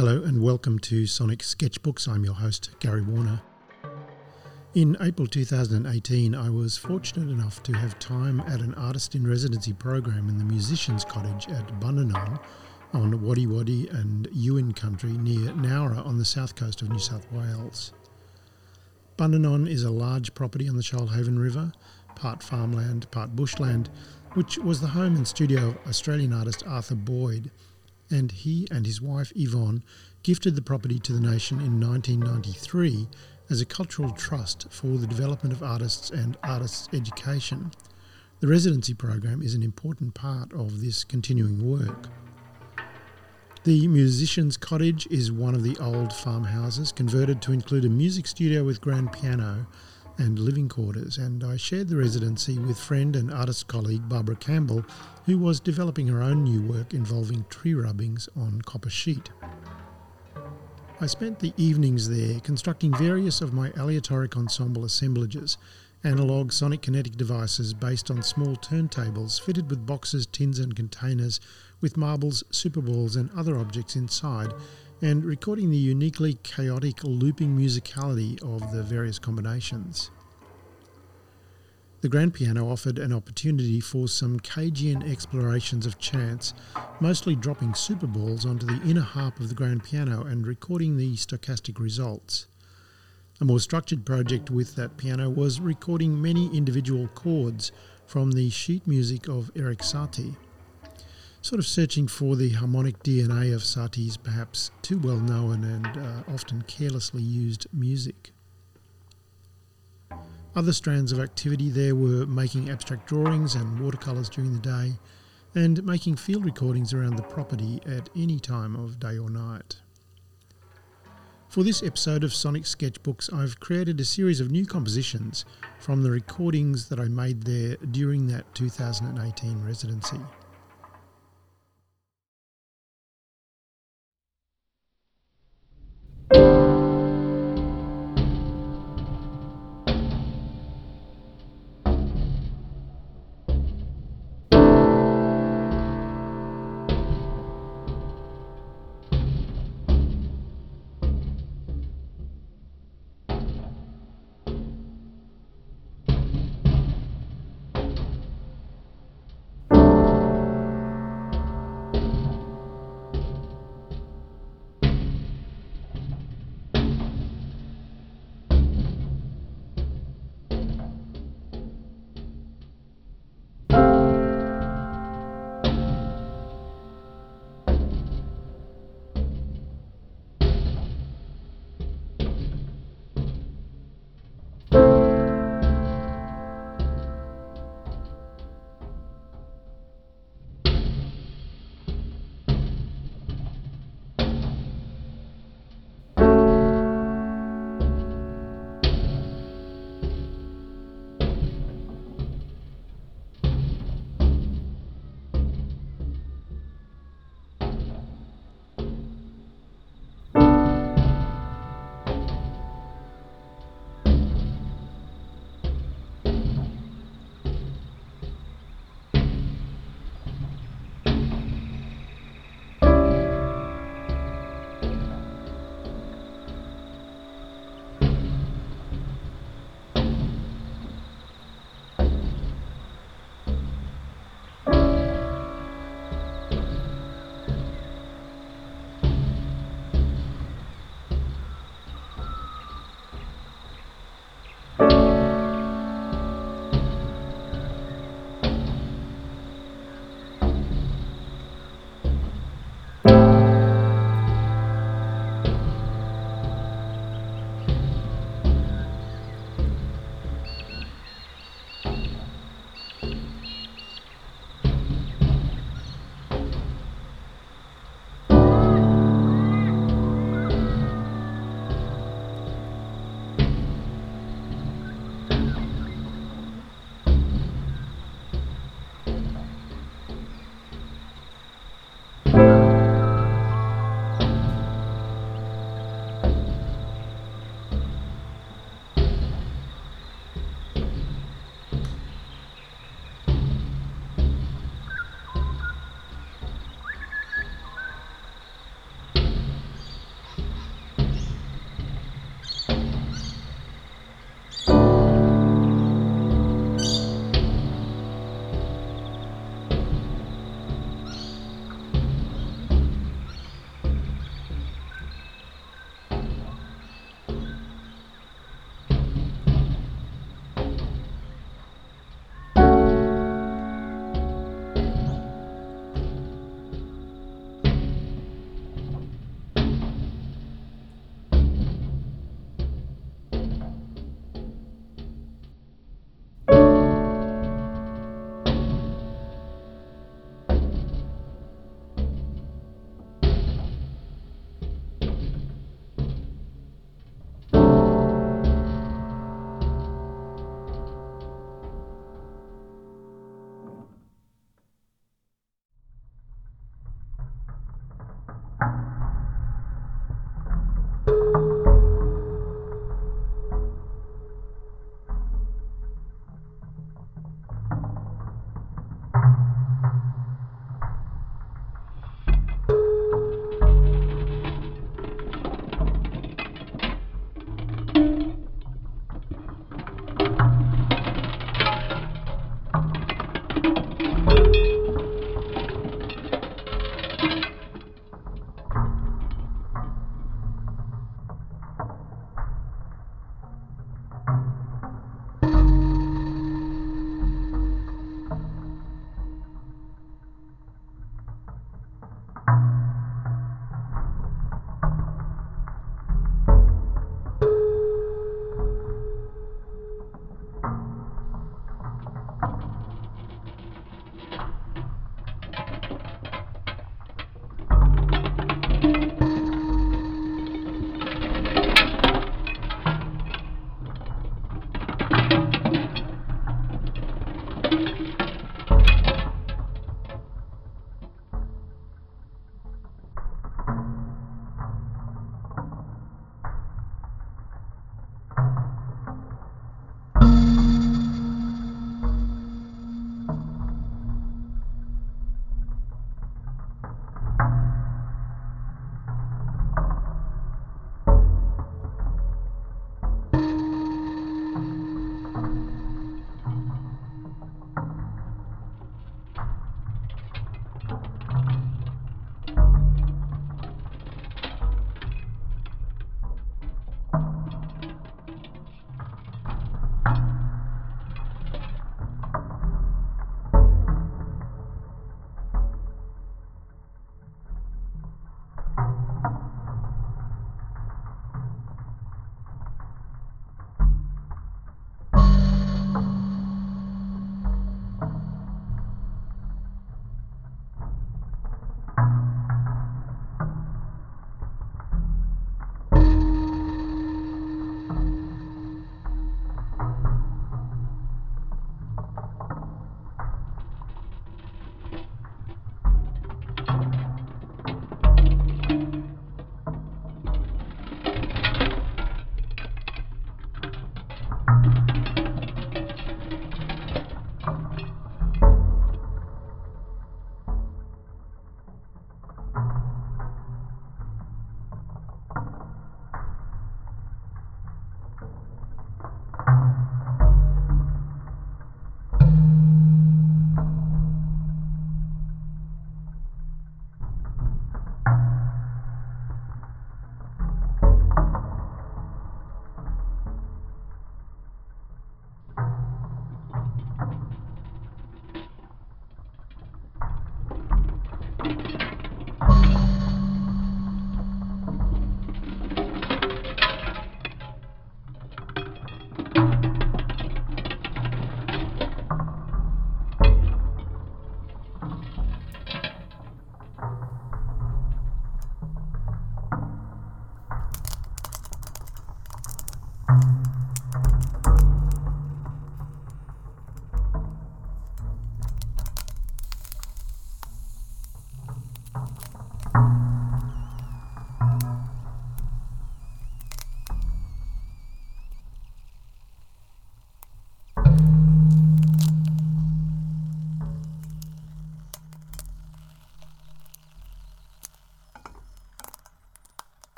Hello and welcome to Sonic Sketchbooks. I'm your host, Gary Warner. In April 2018, I was fortunate enough to have time at an artist in residency program in the Musicians Cottage at Bundanon on Wodi Wodi and Yuin country near Nowra on the south coast of New South Wales. Bundanon is a large property on the Shoalhaven River, part farmland, part bushland, which was the home and studio of Australian artist Arthur Boyd and he and his wife Yvonne gifted the property to the nation in 1993 as a cultural trust for the development of artists and artists' education. The residency program is an important part of this continuing work. The Musician's Cottage is one of the old farmhouses converted to include a music studio with grand piano and living quarters, and I shared the residency with friend and artist colleague Barbara Campbell, who was developing her own new work involving tree rubbings on copper sheet. I spent the evenings there constructing various of my aleatoric ensemble assemblages, analog sonic kinetic devices based on small turntables fitted with boxes, tins, and containers with marbles, superballs, and other objects inside and recording the uniquely chaotic looping musicality of the various combinations. The grand piano offered an opportunity for some Cagean explorations of chance, mostly dropping superballs onto the inner harp of the grand piano and recording the stochastic results. A more structured project with that piano was recording many individual chords from the sheet music of Erik Satie sort of searching for the harmonic DNA of Satie's perhaps too well known and uh, often carelessly used music. Other strands of activity there were making abstract drawings and watercolours during the day, and making field recordings around the property at any time of day or night. For this episode of Sonic Sketchbooks, I've created a series of new compositions from the recordings that I made there during that 2018 residency.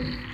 Mm-hmm.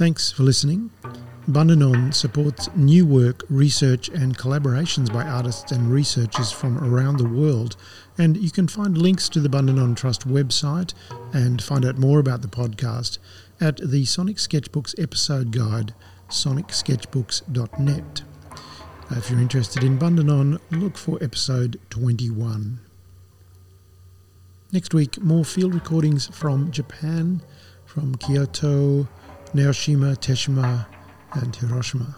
Thanks for listening. Bundanon supports new work, research, and collaborations by artists and researchers from around the world. And you can find links to the Bundanon Trust website and find out more about the podcast at the Sonic Sketchbooks episode guide, sonicsketchbooks.net. Uh, if you're interested in Bundanon, look for episode 21. Next week, more field recordings from Japan, from Kyoto, Naoshima, Teshima, and Hiroshima.